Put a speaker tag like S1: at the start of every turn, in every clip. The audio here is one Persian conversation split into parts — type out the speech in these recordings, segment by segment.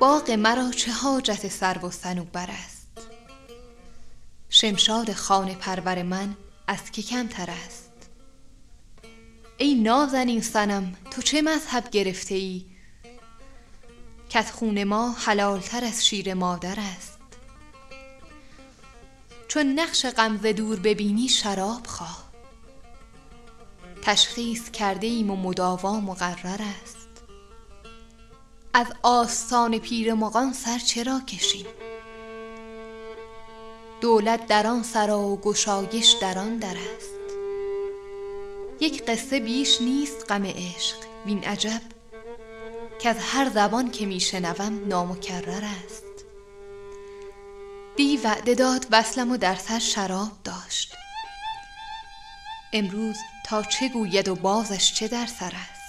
S1: باغ مرا چه حاجت سرو و صنوبر است؟ شمشاد خانه پرور من از که کمتر است؟ ای نازنین صنم تو چه مذهب گرفته ای کز خون ما حلال تر از شیر مادر است. چون نقش غم دور ببینی شراب خواه. تشخیص کرده ایم و مداوا مقرر است. از آستان پیر مغان سر چرا کشی دولت در آن سرا و گشایش در آن در است. یک قصه بیش نیست غم عشق وین عجب کز هر زبان که می شنوم نامکرر است. دی وعده داد وصلم و در سر شراب داشت. امروز تا چه گوید و بازش چه در سر است؟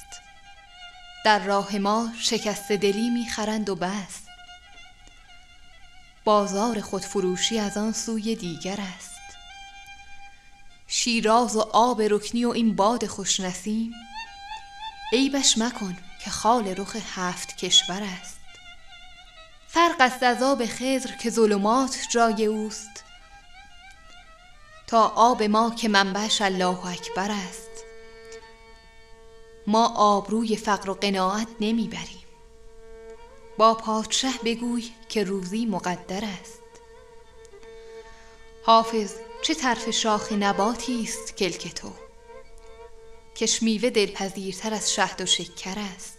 S1: در راه ما شکسته دلی می خرند و بس. بازار خودفروشی از آن سوی دیگر است. شیراز و آب رکنی و این باد خوش نسیم عیبش مکن که خال رخ هفت کشور است. فرق است از آب خضر که ظلمات جای اوست. تا آب ما که منبعش الله اکبر است. ما آبروی فقر و قناعت نمی بریم با پادشه بگوی که روزی مقدر است. حافظ چه طرف شاخ نباتی است کلک تو؟ کش میوه دلپذیرتر از شهد و شکر است.